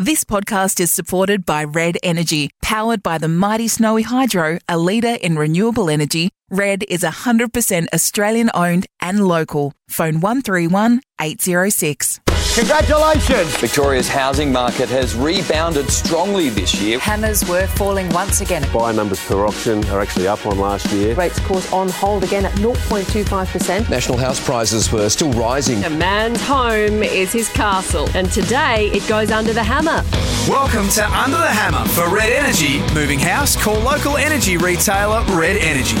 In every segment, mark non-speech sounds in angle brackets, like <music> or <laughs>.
This podcast is supported by Red Energy, powered by the mighty Snowy Hydro, a leader in renewable energy. Red is 100% Australian owned and local. Phone 131 806. Congratulations! Victoria's housing market has rebounded strongly this year. Hammers were falling once again. Buy numbers per auction are actually up on last year. Rates, of course, on hold again at 0.25%. National house prices were still rising. A man's home is his castle, and today it goes under the hammer. Welcome to Under the Hammer for Red Energy. Moving house, call local energy retailer Red Energy.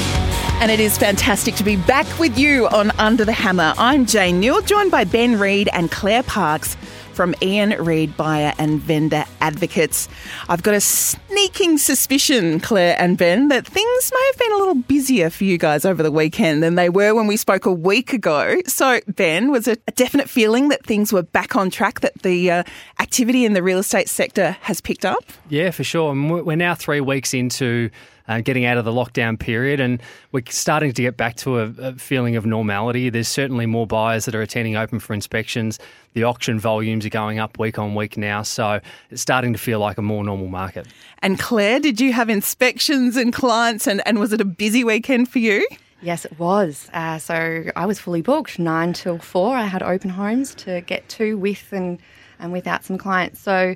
And it is fantastic to be back with you on Under the Hammer. I'm Jane Newell, joined by Ben Reid and Claire Parks from Ian Reid Buyer and Vendor Advocates. I've got a sneaking suspicion, Claire and Ben, that things may have been a little busier for you guys over the weekend than they were when we spoke a week ago. So, Ben, was it a definite feeling that things were back on track, that the uh, activity in the real estate sector has picked up? Yeah, for sure. And we're now three weeks into uh, getting out of the lockdown period, and we're starting to get back to a, a, feeling of normality. There's certainly more buyers that are attending open for inspections. The auction volumes are going up week on week now, so it's starting to feel like a more normal market. And Claire, did you have inspections and clients, and, and was it a busy weekend for you? Yes, it was. Uh, so I was fully booked nine till four. I had open homes to get to with and and without some clients. So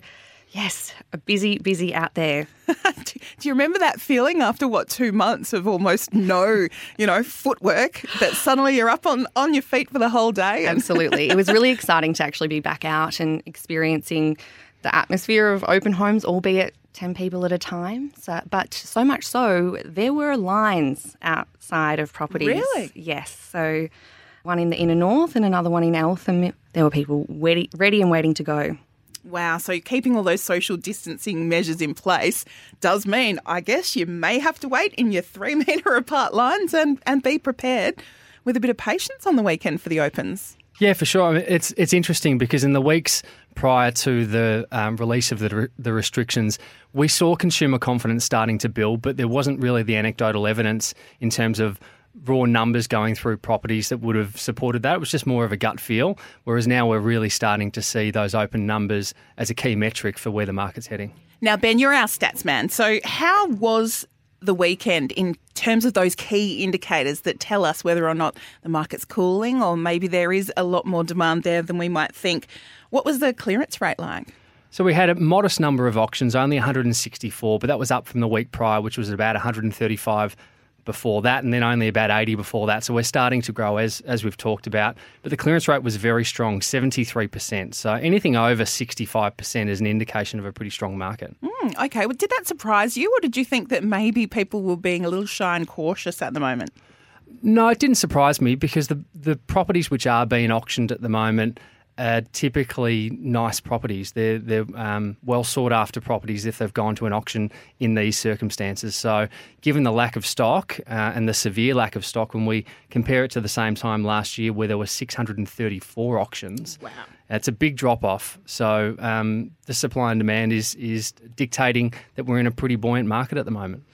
Yes, a busy, busy out there. <laughs> Do you remember that feeling after what two months of almost no, you know, footwork that suddenly you're up on on your feet for the whole day? Absolutely, it was really <laughs> exciting to actually be back out and experiencing the atmosphere of open homes, albeit ten people at a time. So, but so much so, there were lines outside of properties. Really? Yes. So, one in the inner north and another one in Eltham. There were people ready, ready and waiting to go. Wow. So keeping all those social distancing measures in place does mean, I guess, you may have to wait in your three metre <laughs> apart lines and, and be prepared with a bit of patience on the weekend for the opens. Yeah, for sure. I mean, it's it's interesting because in the weeks prior to the um, release of the the restrictions, we saw consumer confidence starting to build, but there wasn't really the anecdotal evidence in terms of raw numbers going through properties that would have supported that. It was just more of a gut feel. Whereas now we're really starting to see those open numbers as a key metric for where the market's heading. Now, Ben, you're our stats man. So, how was the weekend in terms of those key indicators that tell us whether or not the market's cooling or maybe there is a lot more demand there than we might think? What was the clearance rate like? So we had a modest number of auctions, only 164, but that was up from the week prior, which was about 135 before that, and then only about 80 before that. So we're starting to grow as as we've talked about. But the clearance rate was very strong, 73%. So anything over 65% is an indication of a pretty strong market. Mm, okay. Well, did that surprise you, or did you think that maybe people were being a little shy and cautious at the moment? No, it didn't surprise me because the the properties which are being auctioned at the moment are typically nice properties. They're they're um, well sought after properties if they've gone to an auction in these circumstances. So, given the lack of stock uh, and the severe lack of stock, when we compare it to the same time last year, where there were 634 auctions, wow. It's a big drop off. So um, the supply and demand is is dictating that we're in a pretty buoyant market at the moment.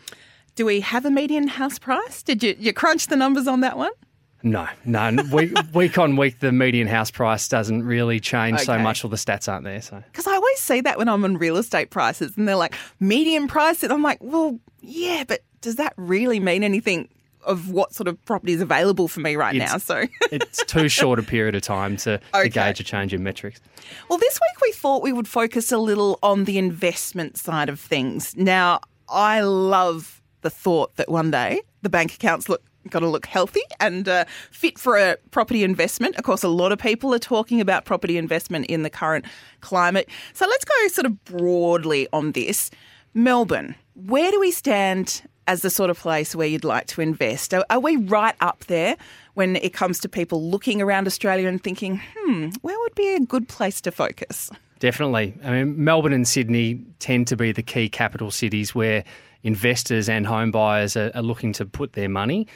Do we have a median house price? Did you, you crunch the numbers on that one? No, no. week, week on week, the median house price doesn't really change Okay. so much, or the stats aren't there. So Because I always see that when I'm on real estate prices and they're like median price. And I'm like, well, yeah, but does that really mean anything of what sort of property is available for me right now? So, <laughs> it's too short a period of time to, Okay. to gauge a change in metrics. well, this week we thought we would focus a little on the investment side of things. Now, I love the thought that one day the bank accounts look got to look healthy and uh, fit for a property investment. Of course, a lot of people are talking about property investment in the current climate. So let's go sort of broadly on this. Melbourne, where do we stand as the sort of place where you'd like to invest? Are, are we right up there when it comes to people looking around Australia and thinking, hmm, where would be a good place to focus? Definitely. I mean, Melbourne and Sydney tend to be the key capital cities where investors and home buyers are, are looking to put their money.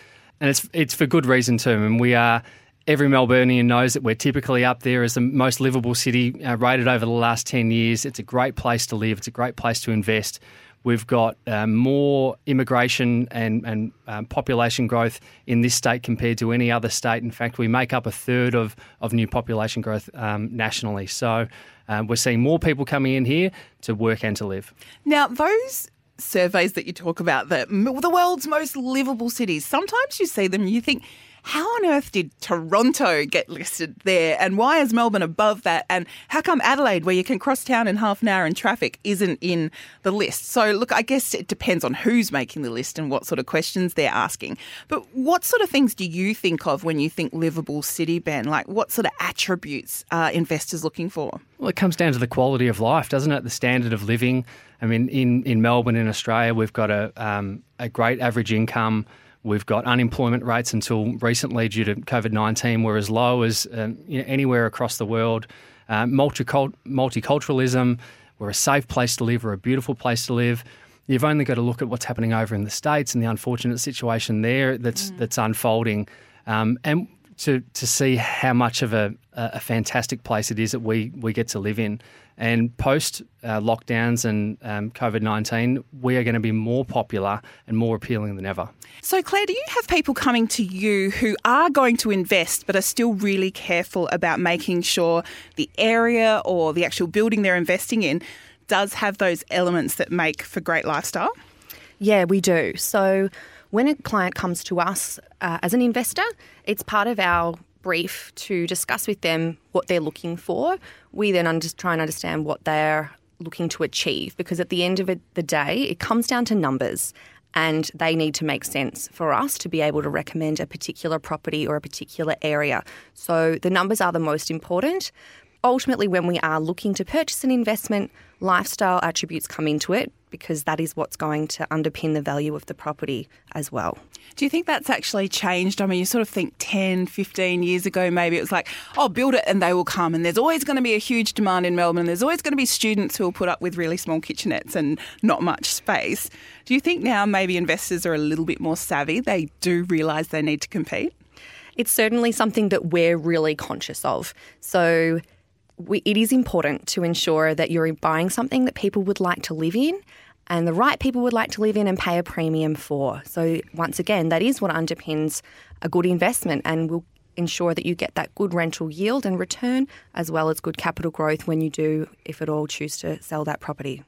And it's it's for good reason too. And we are every Melburnian knows that we're typically up there as the most livable city uh, rated over the last 10 years. It's a great place to live, it's a great place to invest. We've got um, more immigration and, and um, population growth in this state compared to any other state. In fact, we make up a third of, of new population growth um, nationally. So um, we're seeing more people coming in here to work and to live. Now, those surveys that you talk about, the, the world's most livable cities, sometimes you see them and you think, how on earth did Toronto get listed there? And why is Melbourne above that? And how come Adelaide, where you can cross town in half an hour in traffic, isn't in the list? So, look, I guess it depends on who's making the list and what sort of questions they're asking. But what sort of things do you think of when you think livable city, Ben? Like, what sort of attributes are investors looking for? Well, it comes down to the quality of life, doesn't it? The standard of living. I mean, in, in Melbourne, in Australia, we've got a, um, a great average income. We've got unemployment rates until recently, due to COVID 19, were as low as um, you know, anywhere across the world. Uh, multiculturalism, we're a safe place to live, we're a beautiful place to live. You've only got to look at what's happening over in the States and the unfortunate situation there that's, mm. that's unfolding. Um, and to, to see how much of a, a fantastic place it is that we, we get to live in. And post uh, lockdowns and um, COVID 19, we are going to be more popular and more appealing than ever. So, Claire, do you have people coming to you who are going to invest but are still really careful about making sure the area or the actual building they're investing in does have those elements that make for great lifestyle? Yeah, we do. So, when a client comes to us uh, as an investor, it's part of our brief to discuss with them what they're looking for. We then under- try and understand what they're looking to achieve because at the end of it, the day, it comes down to numbers and they need to make sense for us to be able to recommend a particular property or a particular area. So the numbers are the most important. Ultimately, when we are looking to purchase an investment, lifestyle attributes come into it because that is what's going to underpin the value of the property as well. Do you think that's actually changed? I mean, you sort of think 10, 15 years ago, maybe it was like, oh, build it and they will come. And there's always going to be a huge demand in Melbourne. And there's always going to be students who will put up with really small kitchenettes and not much space. Do you think now maybe investors are a little bit more savvy? They do realise they need to compete? It's certainly something that we're really conscious of. So we, it is important to ensure that you're buying something that people would like to live in and the right people would like to live in and pay a premium for. So, once again, that is what underpins a good investment and will ensure that you get that good rental yield and return as well as good capital growth when you do, if at all, choose to sell that property.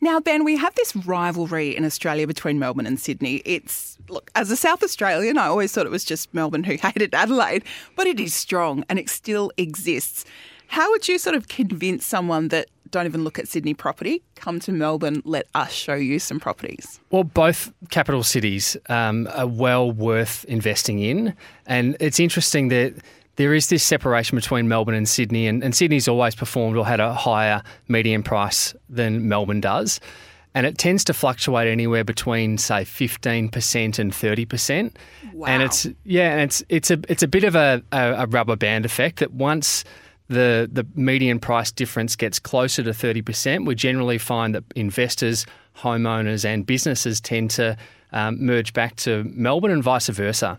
Now, Ben, we have this rivalry in Australia between Melbourne and Sydney. It's, look, as a South Australian, I always thought it was just Melbourne who <laughs> hated Adelaide, but it is strong and it still exists. How would you sort of convince someone that don't even look at Sydney property, come to Melbourne, let us show you some properties? Well, both capital cities um, are well worth investing in. And it's interesting that there is this separation between Melbourne and Sydney, and, and Sydney's always performed or had a higher median price than Melbourne does. And it tends to fluctuate anywhere between, say, fifteen percent and thirty percent. Wow. And it's yeah, and it's it's a it's a bit of a, a, a rubber band effect that once the, the median price difference gets closer to 30%, we generally find that investors, homeowners, and businesses tend to um, merge back to Melbourne and vice versa.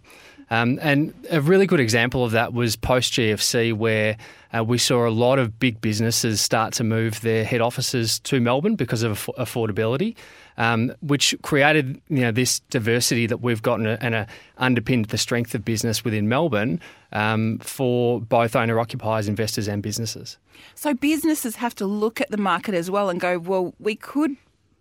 Um, and a really good example of that was post GFC, where uh, we saw a lot of big businesses start to move their head offices to Melbourne because of aff- affordability um, which created you know this diversity that we've gotten and uh, underpinned the strength of business within Melbourne um, for both owner occupiers, investors, and businesses. So businesses have to look at the market as well and go, well, we could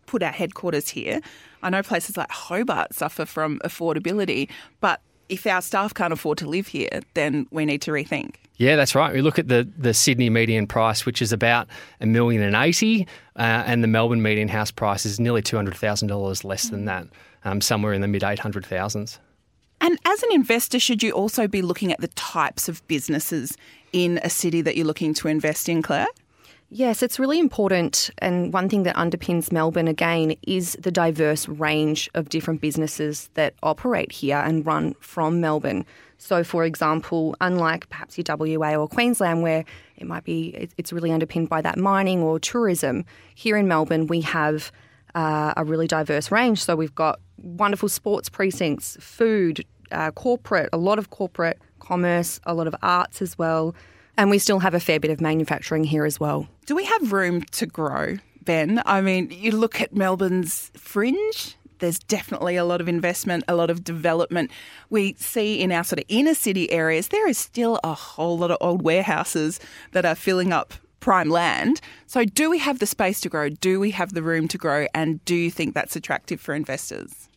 put our headquarters here. I know places like Hobart suffer from affordability, but if our staff can't afford to live here, then we need to rethink. Yeah, that's right. We look at the, the Sydney median price, which is about a million and eighty, uh, and the Melbourne median house price is nearly two hundred thousand dollars less than that, um, somewhere in the mid eight hundred thousands. And as an investor, should you also be looking at the types of businesses in a city that you're looking to invest in, Claire? Yes, it's really important. And one thing that underpins Melbourne again is the diverse range of different businesses that operate here and run from Melbourne. So, for example, unlike perhaps your WA or Queensland, where it might be it's really underpinned by that mining or tourism, here in Melbourne we have uh, a really diverse range. So we've got wonderful sports precincts, food, uh, corporate, a lot of corporate commerce, a lot of arts as well. And we still have a fair bit of manufacturing here as well. Do we have room to grow, Ben? I mean, you look at Melbourne's fringe, there's definitely a lot of investment, a lot of development. We see in our sort of inner city areas, there is still a whole lot of old warehouses that are filling up prime land. So, do we have the space to grow? Do we have the room to grow? And do you think that's attractive for investors?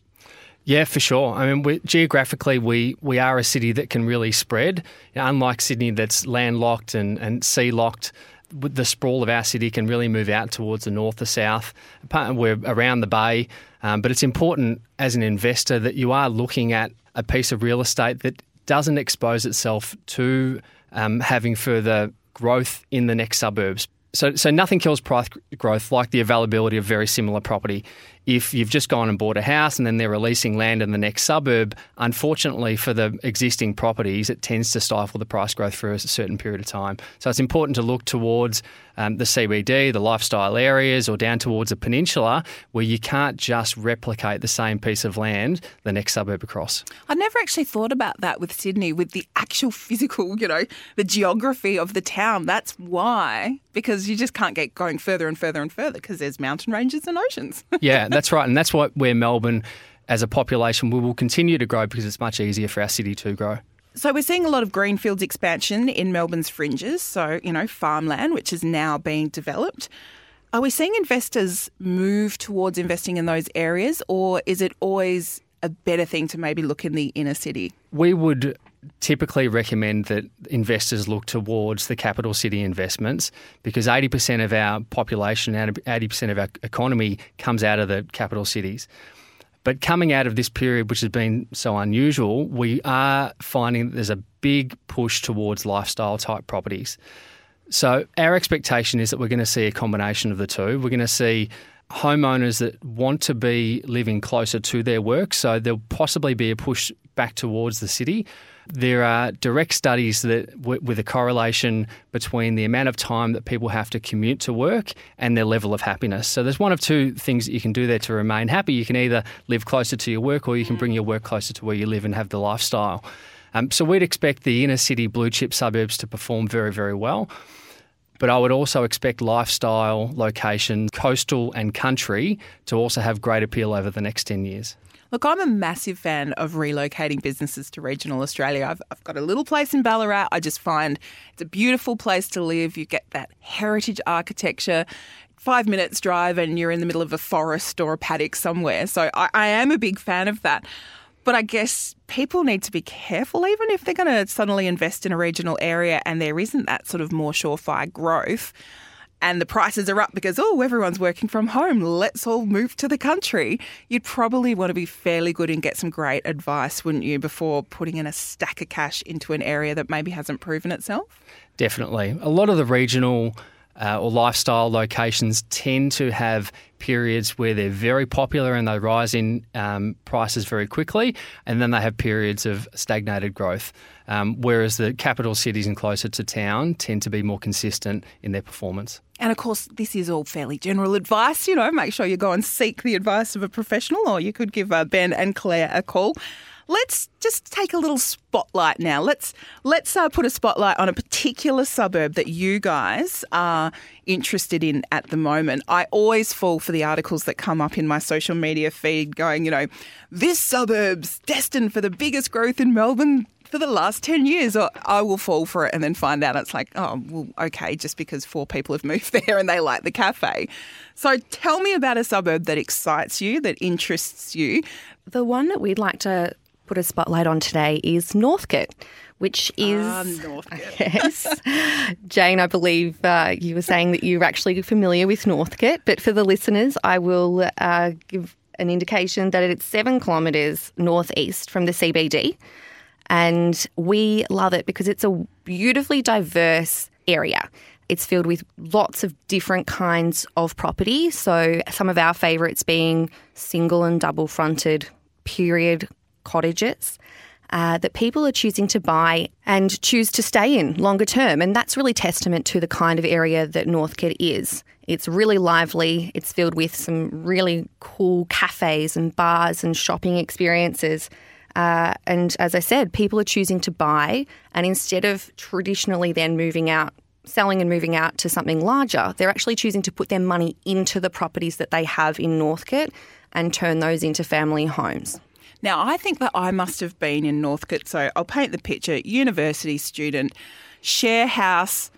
Yeah, for sure. I mean, we, geographically, we, we are a city that can really spread. You know, unlike Sydney, that's landlocked and, and sea locked, the sprawl of our city can really move out towards the north, the south. We're around the bay, um, but it's important as an investor that you are looking at a piece of real estate that doesn't expose itself to um, having further growth in the next suburbs. So, so nothing kills price growth like the availability of very similar property if you've just gone and bought a house and then they're releasing land in the next suburb, unfortunately for the existing properties, it tends to stifle the price growth for a certain period of time. So it's important to look towards um, the CBD, the lifestyle areas, or down towards a peninsula where you can't just replicate the same piece of land the next suburb across. I never actually thought about that with Sydney, with the actual <laughs> physical, you know, the geography of the town. That's why, because you just can't get going further and further and further because there's mountain ranges and oceans. yeah, <laughs> that's right. And that's what where Melbourne, as a population, we will continue to grow because it's much easier for our city to grow. So we're seeing a lot of greenfields expansion in Melbourne's fringes. So, you know, farmland, which is now being developed. Are we seeing investors move towards investing in those areas, or is it always a better thing to maybe look in the inner city? We would typically recommend that investors look towards the capital city investments because 80% of our population, 80% of our economy comes out of the capital cities. But coming out of this period, which has been so unusual, we are finding that there's a big push towards lifestyle type properties. So, our expectation is that we're going to see a combination of the two. We're going to see homeowners that want to be living closer to their work, so there'll possibly be a push back towards the city. There are direct studies that w- with a correlation between the amount of time that people have to commute to work and their level of happiness. So there's one of two things that you can do there to remain happy. You can either live closer to your work or you can bring your work closer to where you live and have the lifestyle. Um, so we'd expect the inner city blue chip suburbs to perform very, very well. But I would also expect lifestyle, location, coastal, and country to also have great appeal over the next 10 years. Look, I'm a massive fan of relocating businesses to regional Australia. I've, I've, got a little place in Ballarat. I just find it's a beautiful place to live. You get that heritage architecture. Five minutes drive, and you're in the middle of a forest or a paddock somewhere. So I, I am a big fan of that. But I guess people need to be careful, even if they're going to suddenly invest in a regional area and there isn't that sort of more surefire growth and the prices are up because, oh, everyone's working from home. Let's all move to the country. You'd probably want to be fairly good and get some great advice, wouldn't you, before putting in a stack of cash into an area that maybe hasn't proven itself? Definitely. A lot of the regional uh, or lifestyle locations tend to have periods where they're very popular and they rise in um, prices very quickly, and then they have periods of stagnated growth. Um, whereas the capital cities and closer to town tend to be more consistent in their performance. And of course, this is all fairly general advice. You know, make sure you go and seek the advice of a professional, or you could give uh, Ben and Claire a call. Let's just take a little spotlight now. Let's let's uh, put a spotlight on a particular suburb that you guys are interested in at the moment. I always fall for the articles that come up in my social media feed, going, you know, this suburb's destined for the biggest growth in Melbourne for the last 10 years, or I will fall for it and then find out it's like, oh, well, okay, just because four people have <laughs> moved there and they like the cafe. So tell me about a suburb that excites you, that interests you. The one that we'd like to put a spotlight on today is Northcote, which is ah, Northcote. <laughs> yes. Jane, I believe uh, you were saying that you're actually familiar with Northcote, but for the listeners, I will uh, give an indication that it's seven kilometres northeast from the CBD, and we love it because it's a beautifully diverse area. It's filled with lots of different kinds of property. So, some of our favourites being single and double fronted period cottages uh, that people are choosing to buy and choose to stay in longer term. And that's really testament to the kind of area that Northcote is. It's really lively, it's filled with some really cool cafes and bars and shopping experiences. Uh, and as I said, people are choosing to buy, and instead of traditionally then moving out, selling and moving out to something larger, they're actually choosing to put their money into the properties that they have in Northcote and turn those into family homes. Now, I think that I must have been in Northcote, so I'll paint the picture. University student, share house,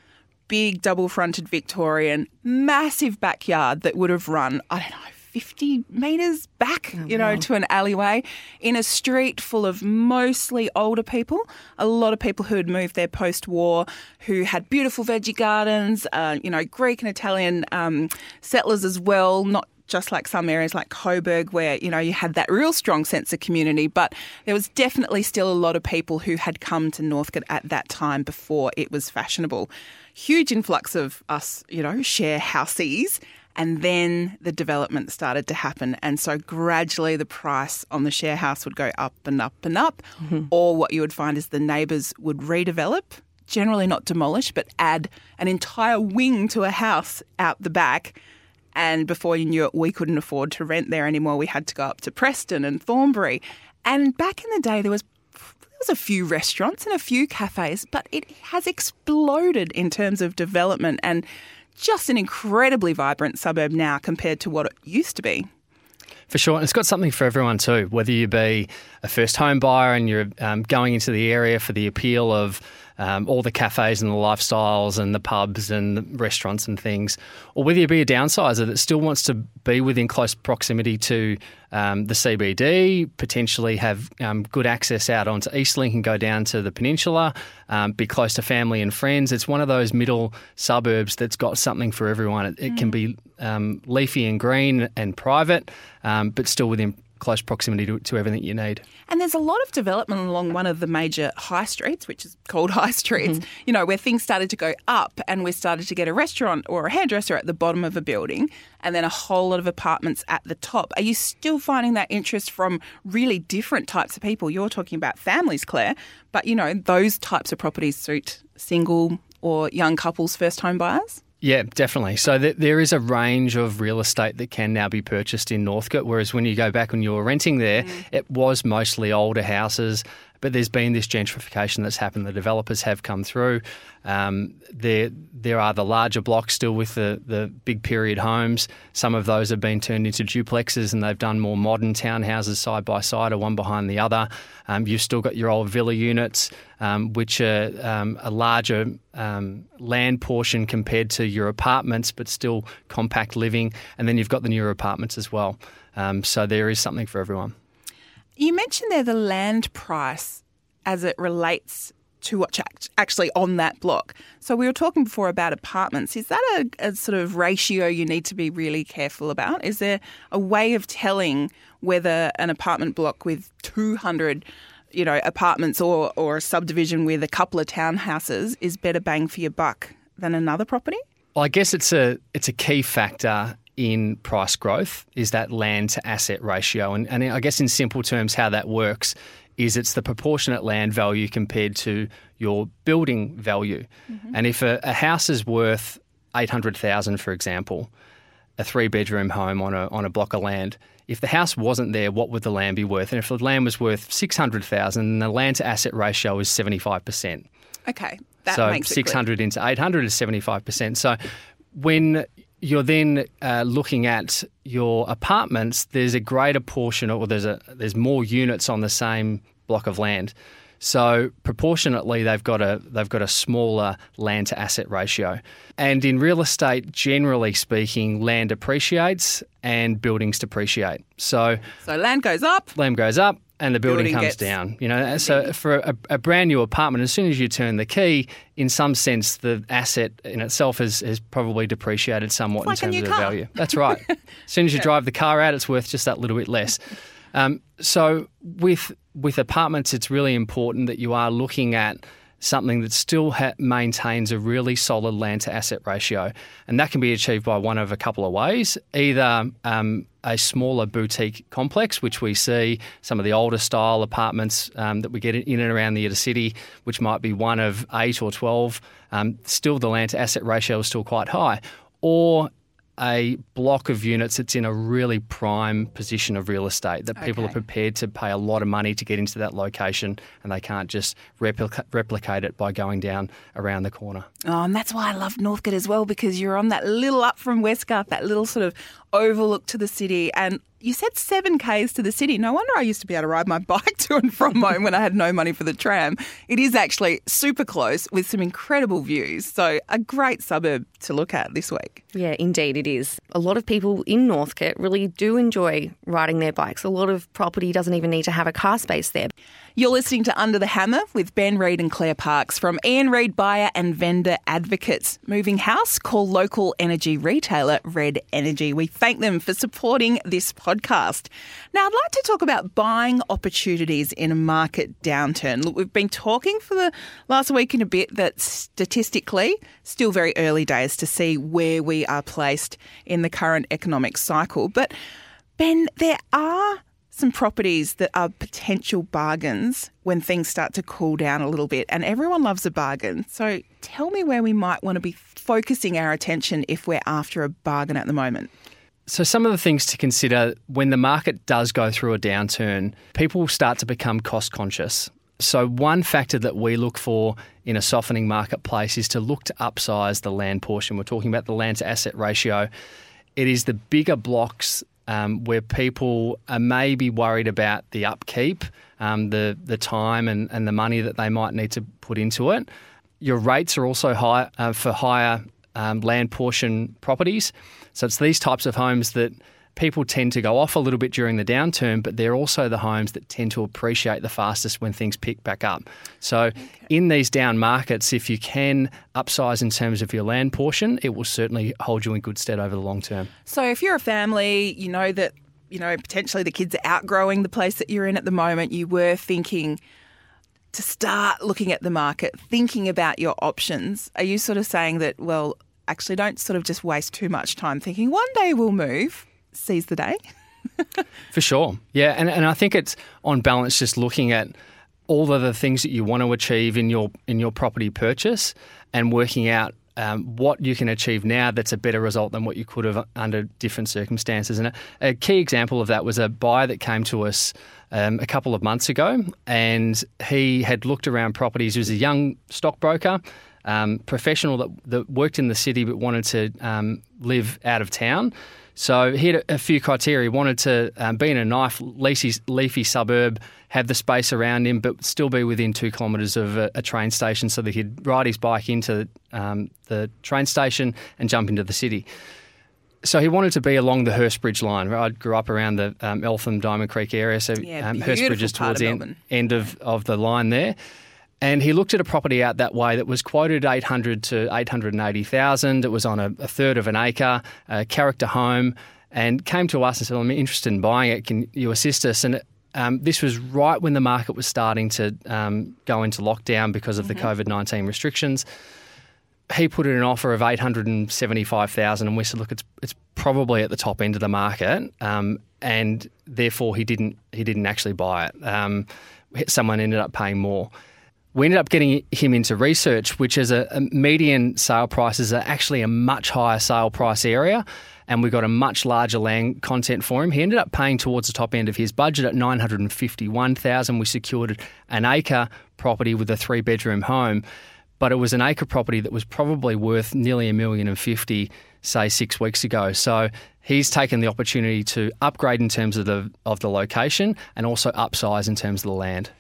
big double fronted Victorian, massive backyard that would have run, I don't know, 50 metres back, Oh, you know, to an alleyway in a street full of mostly older people. A lot of people who had moved there post war, who had beautiful veggie gardens, uh, you know, Greek and Italian um, settlers as well, not just like some areas like Coburg, where you know you had that real strong sense of community, but there was definitely still a lot of people who had come to Northcote at that time before it was fashionable. Huge influx of us, you know, share houseies. And then the development started to happen. And so gradually the price on the share house would go up and up and up. Mm-hmm. Or what you would find is the neighbours would redevelop, generally not demolish, but add an entire wing to a house out the back. And before you knew it, we couldn't afford to rent there anymore. We had to go up to Preston and Thornbury. And back in the day, there was there was a few restaurants and a few cafes, but it has exploded in terms of development and just an incredibly vibrant suburb now compared to what it used to be. For sure. And it's got something for everyone too, whether you be a first home buyer and you're um, going into the area for the appeal of um, all the cafes and the lifestyles and the pubs and the restaurants and things, or whether you be a downsizer that still wants to be within close proximity to um, the CBD, potentially have um, good access out onto Eastlink and go down to the peninsula, um, be close to family and friends. It's one of those middle suburbs that's got something for everyone. It, it can be um, leafy and green and private, um, but still within close proximity to, to everything you need. And there's a lot of development along one of the major high streets, which is called <laughs> High Streets, mm-hmm. you know, where things started to go up and we started to get a restaurant or a hairdresser at the bottom of a building and then a whole lot of apartments at the top. Are you still finding that interest from really different types of people? You're talking about families, Claire, but you know, those types of properties suit single or young couples, first home buyers? Yeah, definitely. So th- there is a range of real estate that can now be purchased in Northcote, whereas when you go back when you were renting there, mm. it was mostly older houses. But there's been this gentrification that's happened. The developers have come through. Um, there, there are the larger blocks still with the, the big period homes. Some of those have been turned into duplexes and they've done more modern townhouses side by side or one behind the other. Um, you've still got your old villa units, um, which are um, a larger um, land portion compared to your apartments, but still compact living. And then you've got the newer apartments as well. Um, so there is something for everyone. You mentioned there the land price as it relates to what's actually on that block. So we were talking before about apartments. Is that a, a sort of ratio you need to be really careful about? Is there a way of telling whether an apartment block with 200 you know, apartments or, or a subdivision with a couple of townhouses is better bang for your buck than another property? Well, I guess it's a it's a key factor in price growth is that land to asset ratio, and, and I guess in simple terms, how that works is it's the proportionate land value compared to your building value, mm-hmm. and if a, a house is worth eight hundred thousand, for example, a three bedroom home on a on a block of land. If the house wasn't there, what would the land be worth? And if the land was worth six hundred thousand, the land to asset ratio is seventy five percent Okay, that so makes it 600 into 800 is 75%. So when you're then uh, looking at your apartments, there's a greater portion, or there's a there's more units on the same block of land. So proportionately, they've got a they've got a smaller land to asset ratio. And in real estate, generally speaking, land appreciates and buildings depreciate. So So land goes up, land goes up and the building, Building comes gets down. You know, so for a, a brand new apartment, as soon as you turn the key, in some sense, the asset in itself has, has probably depreciated somewhat like in terms of the car. value. That's right. <laughs> as soon as you drive the car out, it's worth just that little bit less. Um, so with with apartments, it's really important that you are looking at something that still ha- maintains a really solid land to asset ratio, and that can be achieved by one of a couple of ways: either um, a smaller boutique complex, which we see some of the older style apartments um, that we get in and around the inner city, which might be one of eight or twelve. Um, still, the land to asset ratio is still quite high, or a block of units that's in a really prime position of real estate that people Okay. are prepared to pay a lot of money to get into that location and they can't just replica- replicate it by going down around the corner. Oh, and that's why I love Northcote as well because you're on that little up from Westgarth, that little sort of overlook to the city. And you said seven Ks to the city. No wonder I used to be able to ride my <laughs> bike to and from home when I had no money for the tram. It is actually super close with some incredible views. So, a great suburb to look at this week. Yeah, indeed it is. A lot of people in Northcote really do enjoy riding their bikes. A lot of property doesn't even need to have a car space there. You're listening to Under the Hammer with Ben Reid and Claire Parks from Ian Reid Buyer and Vendor Advocates. Moving house, call local energy retailer Red Energy. We thank them for supporting this podcast. Now, I'd like to talk about buying opportunities in a market downturn. Look, we've been talking for the last week and a bit that statistically, still very early days to see where we are placed in the current economic cycle. But, Ben, there are some properties that are potential bargains when things start to cool down a little bit, and everyone loves a bargain. So tell me where we might want to be focusing our attention if we're after a bargain at the moment. So, some of the things to consider when the market does go through a downturn, people start to become cost conscious. So, one factor that we look for in a softening marketplace is to look to upsize the land portion. We're talking about the land to asset ratio. It is the bigger blocks um, where people are maybe worried about the upkeep, um, the the time and, and the money that they might need to put into it. Your rates are also high uh, for higher um, land portion properties. So it's these types of homes that people tend to go off a little bit during the downturn, but they're also the homes that tend to appreciate the fastest when things pick back up. So in these down markets, if you can upsize in terms of your land portion, it will certainly hold you in good stead over the long term. So if you're a family, you know that you know potentially the kids are outgrowing the place that you're in at the moment. You were thinking to start looking at the market, thinking about your options. Are you sort of saying that? Well, actually, don't sort of just waste too much time thinking one day we'll move. Seize the day. <laughs> For sure. Yeah. And, and I think it's on balance just looking at all of the things that you want to achieve in your in your property purchase and working out um, what you can achieve now that's a better result than what you could have under different circumstances. And a, a key example of that was a buyer that came to us um, a couple of months ago, and he had looked around properties. He was a young stockbroker, um, professional that, that worked in the city but wanted to um, live out of town. So he had a, few criteria. He wanted to um, be in a nice, leafy, leafy suburb, have the space around him, but still be within two kilometres of a, a train station so that he'd ride his bike into um, the train station and jump into the city. So he wanted to be along the Hurstbridge line. I grew up around the um, Eltham Diamond Creek area, so Yeah, um, Hurstbridge is towards the end, end of, of the line there. And he looked at a property out that way that was quoted 800 to 880,000. It was on a, a third of an acre, a character home, and came to us and said, "I'm interested in buying it. Can you assist us?" And um, this was right when the market was starting to um, go into lockdown because of the COVID 19 restrictions. He put in an offer of 875,000 and we said, look, it's it's probably at the top end of the market, um, and therefore he didn't he didn't actually buy it. Um, someone ended up paying more. We ended up getting him into Research, which is a, a median sale prices are actually a much higher sale price area, and we got a much larger land content for him. He ended up paying towards the top end of his budget at nine hundred and fifty-one thousand. We secured an acre property with a three-bedroom home, but it was an acre property that was probably worth nearly a million and fifty, say six weeks ago. So he's taken the opportunity to upgrade in terms of the of the location and also upsize in terms of the land.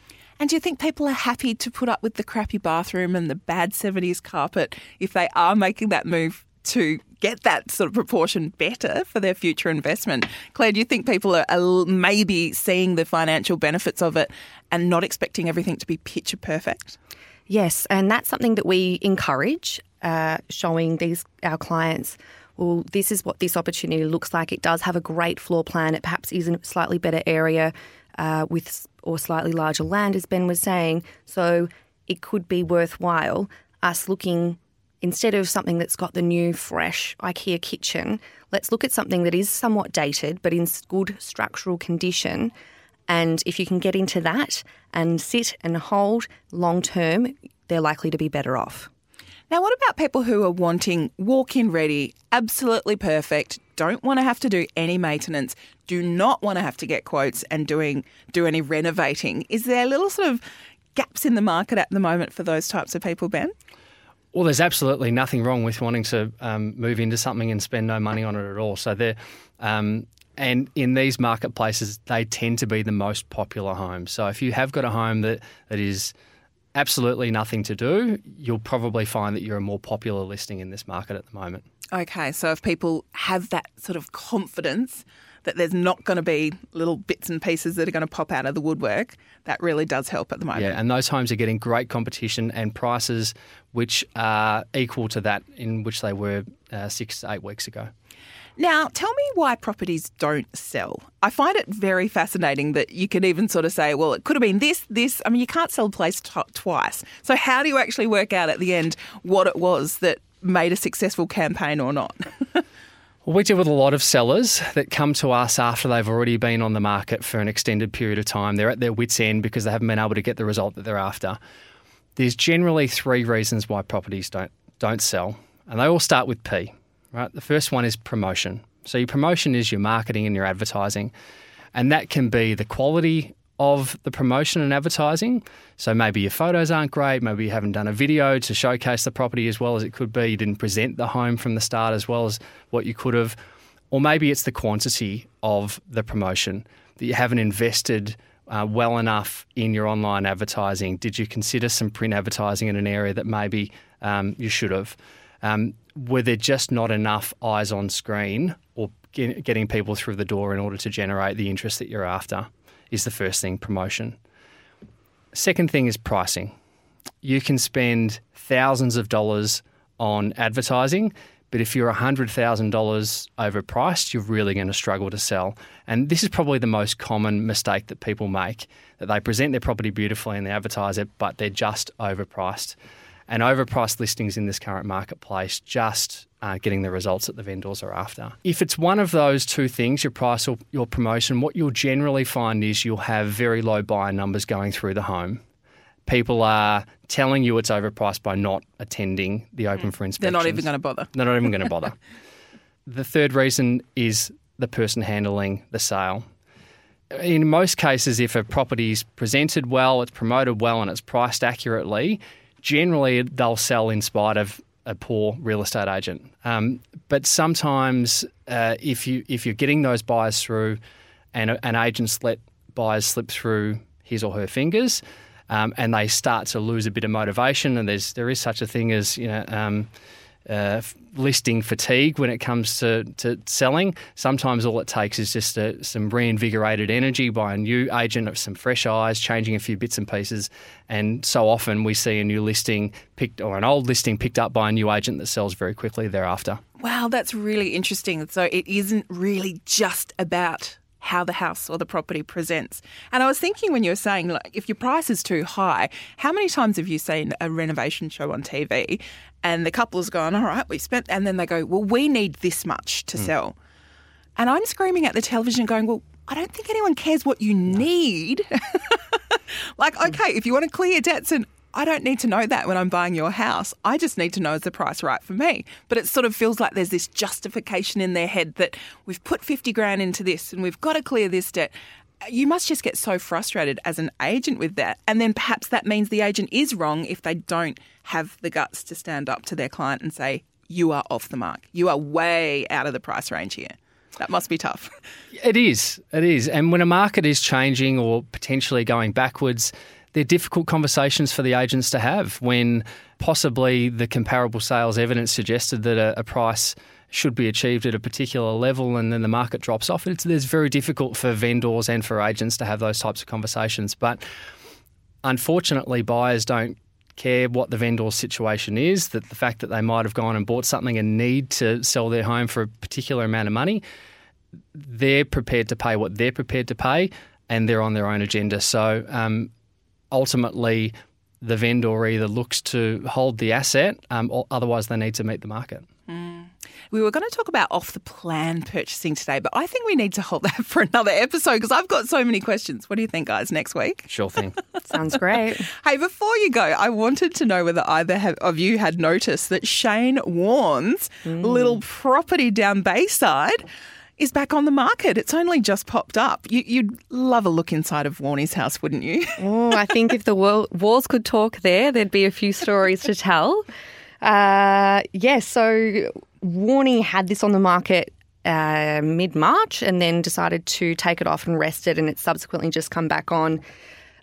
And do you think people are happy to put up with the crappy bathroom and the bad 70s carpet if they are making that move to get that sort of proportion better for their future investment? Claire, do you think people are, maybe seeing the financial benefits of it and not expecting everything to be picture perfect? Yes, and that's something that we encourage, uh, showing these our clients. Well, this is what this opportunity looks like. It does have a great floor plan. It perhaps is in a slightly better area uh, with or slightly larger land, as Ben was saying. So it could be worthwhile us looking instead of something that's got the new, fresh IKEA kitchen. Let's look at something that is somewhat dated but in good structural condition. And if you can get into that and sit and hold long term, they're likely to be better off. Now, what about people who are wanting walk in ready, absolutely perfect, don't want to have to do any maintenance, do not want to have to get quotes and doing do any renovating? Is there little sort of gaps in the market at the moment for those types of people, Ben? Well, there's absolutely nothing wrong with wanting to um, move into something and spend no money on it at all. So there, um, and in these marketplaces, they tend to be the most popular homes. So if you have got a home that, that is absolutely nothing to do, you'll probably find that you're a more popular listing in this market at the moment. Okay, so if people have that sort of confidence that there's not going to be little bits and pieces that are going to pop out of the woodwork, that really does help at the moment. Yeah, and those homes are getting great competition and prices which are equal to that in which they were uh, six to eight weeks ago. Now, tell me why properties don't sell. I find it very fascinating that you can even sort of say, well, it could have been this, this. I mean, you can't sell a place t- twice. So, how do you actually work out at the end what it was that made a successful campaign or not? <laughs> We deal with a lot of sellers that come to us after they've already been on the market for an extended period of time. They're at their wits' end because they haven't been able to get the result that they're after. There's generally three reasons why properties don't don't sell, and they all start with P. Right, the first one is promotion. So your promotion is your marketing and your advertising, and that can be the quality of the promotion and advertising. So maybe your photos aren't great, maybe you haven't done a video to showcase the property as well as it could be, you didn't present the home from the start as well as what you could have, or maybe it's the quantity of the promotion that you haven't invested uh, well enough in your online advertising. Did you consider some print advertising in an area that maybe um, you should have? Um, were there just not enough eyes on screen or get, getting people through the door in order to generate the interest that you're after? is the first thing promotion. Second thing is pricing. You can spend thousands of dollars on advertising, but if you're $100,000 overpriced, you're really going to struggle to sell. And this is probably the most common mistake that people make that they present their property beautifully and they advertise it, but they're just overpriced. And overpriced listings in this current marketplace just uh, getting the results that the vendors are after. If it's one of those two things, your price or your promotion, what you'll generally find is you'll have very low buyer numbers going through the home. People are telling you it's overpriced by not attending the open for inspection. They're not even going to bother. They're not even going <laughs> to bother. the third reason is the person handling the sale. In most cases, if a property is presented well, it's promoted well, and it's priced accurately, generally they'll sell in spite of a poor real estate agent. Um, but sometimes, uh, if you if you're getting those buyers through, and an agent's let buyers slip through his or her fingers, um, and they start to lose a bit of motivation, and there's there is such a thing as you know. Um, uh, listing fatigue when it comes to, to selling. Sometimes all it takes is just a, some reinvigorated energy by a new agent of some fresh eyes, changing a few bits and pieces. And so often we see a new listing picked or an old listing picked up by a new agent that sells very quickly thereafter. Wow, that's really interesting. So it isn't really just about how the house or the property presents. And I was thinking when you were saying, like, if your price is too high, how many times have you seen a renovation show on TV and the couple has gone, all right, we spent, and then they go, well, we need this much to mm. sell. And I'm screaming at the television going, well, I don't think anyone cares what you need. <laughs> like, hmm. okay, if you want to clear your debts and I don't need to know that when I'm buying your house. I just need to know is the price right for me. But it sort of feels like there's this justification in their head that we've put 50 grand into this and we've got to clear this debt. You must just get so frustrated as an agent with that. And then perhaps that means the agent is wrong if they don't have the guts to stand up to their client and say, you are off the mark. You are way out of the price range here. That must be tough. It is. It is. And when a market is changing or potentially going backwards, they're difficult conversations for the agents to have when possibly the comparable sales evidence suggested that a, a price should be achieved at a particular level and then the market drops off. It's, very difficult for vendors and for agents to have those types of conversations. But unfortunately, buyers don't care what the vendor's situation is, that the fact that they might have gone and bought something and need to sell their home for a particular amount of money, they're prepared to pay what they're prepared to pay and they're on their own agenda. So um, ultimately, the vendor either looks to hold the asset, um, or otherwise they need to meet the market. Mm. We were going to talk about off the plan purchasing today, but I think we need to hold that <laughs> for another episode because I've got so many questions. What do you think, guys, next week? Sure thing. <laughs> Sounds great. Hey, before you go, I wanted to know whether either have, of you had noticed that Shane Warne's little property down Bayside is back on the market. It's only just popped up. You, you'd love a look inside of Warney's house, wouldn't you? <laughs> Oh, I think if the wall, walls could talk there, there'd be a few stories to tell. Uh, yeah, so Warney had this on the market uh, mid March and then decided to take it off and rest it, and it's subsequently just come back on.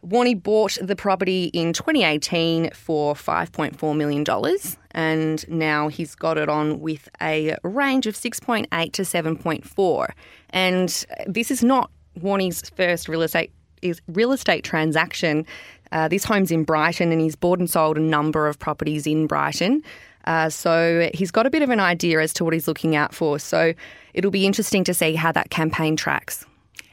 Warney bought the property in 2018 for $5.4 million, and now he's got it on with a range of 6.8 to 7.4. And this is not Warney's first real estate is real estate transaction. Uh, this home's in Brighton, and he's bought and sold a number of properties in Brighton. Uh, so he's got a bit of an idea as to what he's looking out for. So it'll be interesting to see how that campaign tracks.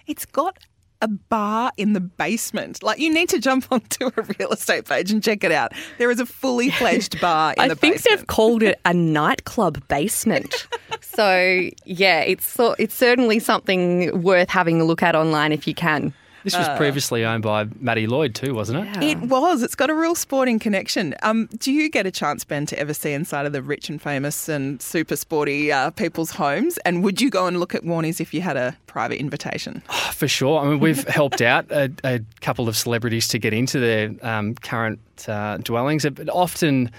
It's got a bar in the basement. Like you need to jump <laughs> onto a real estate page and check it out. There is a fully fledged bar in the basement. I think they've called it <laughs> a nightclub basement. so yeah, it's so- it's certainly something worth having a look at online if you can. This was previously owned by Matty Lloyd too, wasn't it? It was. It's got a real sporting connection. Um, do you get a chance, Ben, to ever see inside of the rich and famous and super sporty uh, people's homes? And would you go and look at Warnies if you had a private invitation? <sighs> For sure. I mean, we've <laughs> helped out a, a couple of celebrities to get into their um, current uh, dwellings. But often,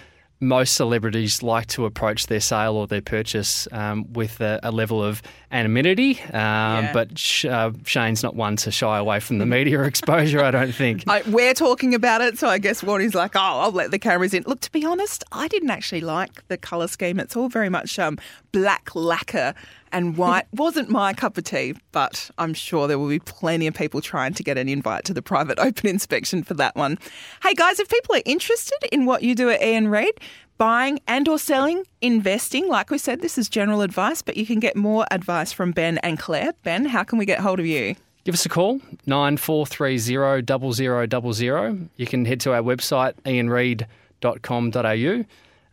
most celebrities like to approach their sale or their purchase um, with a, a level of anonymity. Um, But Sh- uh, Shane's not one to shy away from the media <laughs> exposure, I don't think. I, we're talking about it, so I guess Warney's like, oh, I'll let the cameras in. Look, to be honest, I didn't actually like the colour scheme. It's all very much um, black lacquer and white. <laughs> Wasn't my cup of tea, but I'm sure there will be plenty of people trying to get an invite to the private <laughs> open inspection for that one. Hey guys, if people are interested in what you do at Ian Reid, buying and or selling, investing, like we said, this is general advice, but you can get more advice from Ben and Claire. Ben, how can we get hold of you? Give us a call, 9430 0000. You can head to our website, ianreid.com.au,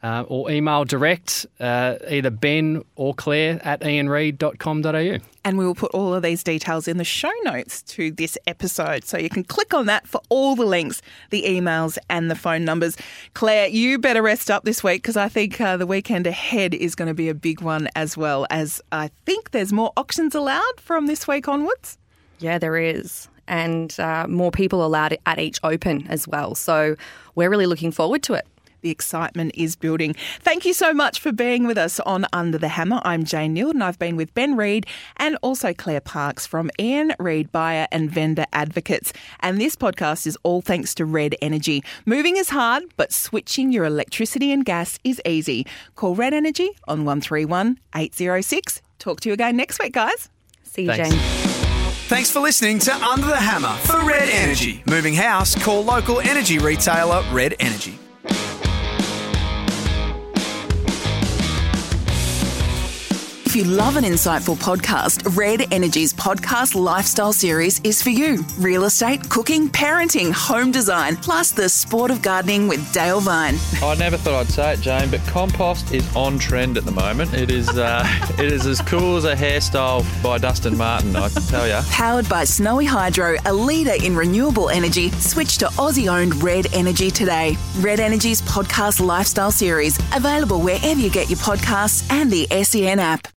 uh, or email direct uh, either Ben or Claire at ianreid.com.au. And we will put all of these details in the show notes to this episode. So you can click on that for all the links, the emails, and the phone numbers. Claire, you better rest up this week because I think uh, the weekend ahead is going to be a big one as well, as I think there's more auctions allowed from this week onwards. Yeah, there is. And uh, more people allowed at each open as well. So we're really looking forward to it. The excitement is building. Thank you so much for being with us on Under the Hammer. I'm Jane Nield and I've been with Ben Reid and also Claire Parks from Ian Reid Buyer and Vendor Advocates. And this podcast is all thanks to Red Energy. Moving is hard, but switching your electricity and gas is easy. Call Red Energy on 131 806. Talk to you again next week, guys. See you, Thanks. Jane. Thanks for listening to Under the Hammer for Red Energy. Moving house, call local energy retailer Red Energy. If you love an insightful podcast, Red Energy's podcast lifestyle series is for you. Real estate, cooking, parenting, home design, plus the sport of gardening with Dale Vine. I never thought I'd say it, Jane, but compost is on trend at the moment. It is uh, <laughs> it is as cool as a hairstyle by Dustin Martin, I can tell you. Powered by Snowy Hydro, a leader in renewable energy, switch to Aussie owned Red Energy today. Red Energy's podcast lifestyle series, available wherever you get your podcasts and the SEN app.